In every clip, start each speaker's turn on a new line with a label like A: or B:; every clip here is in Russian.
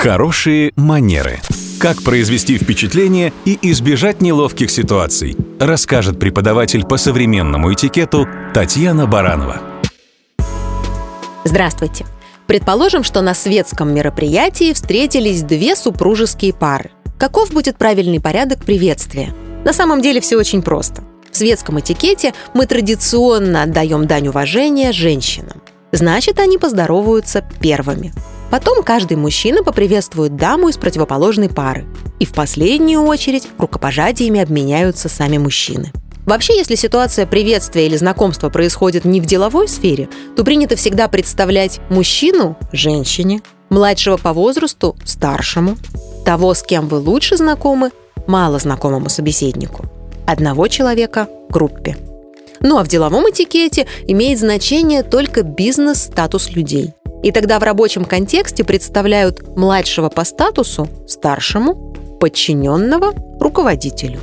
A: Хорошие манеры. Как произвести впечатление и избежать неловких ситуаций, расскажет преподаватель по современному этикету Татьяна Баранова.
B: Здравствуйте! Предположим, что на светском мероприятии встретились две супружеские пары. Каков будет правильный порядок приветствия? На самом деле все очень просто. В светском этикете мы традиционно отдаем дань уважения женщинам. Значит, они поздороваются первыми. Потом каждый мужчина поприветствует даму из противоположной пары. И в последнюю очередь рукопожатиями обменяются сами мужчины. Вообще, если ситуация приветствия или знакомства происходит не в деловой сфере, то принято всегда представлять мужчину – женщине, младшего по возрасту – старшему, того, с кем вы лучше знакомы – мало знакомому собеседнику, одного человека – группе. Ну а в деловом этикете имеет значение только бизнес-статус людей. И тогда в рабочем контексте представляют младшего по статусу старшему, подчиненного руководителю.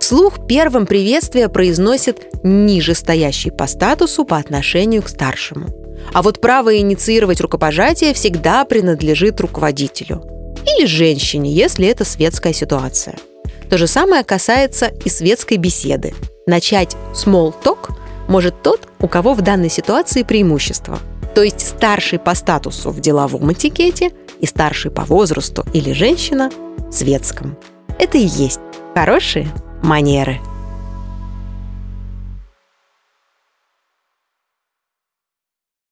B: Вслух первым приветствие произносит ниже стоящий по статусу по отношению к старшему. А вот право инициировать рукопожатие всегда принадлежит руководителю. Или женщине, если это светская ситуация. То же самое касается и светской беседы. Начать small talk может тот, у кого в данной ситуации преимущество – то есть старший по статусу в деловом этикете и старший по возрасту или женщина в светском. Это и есть хорошие манеры.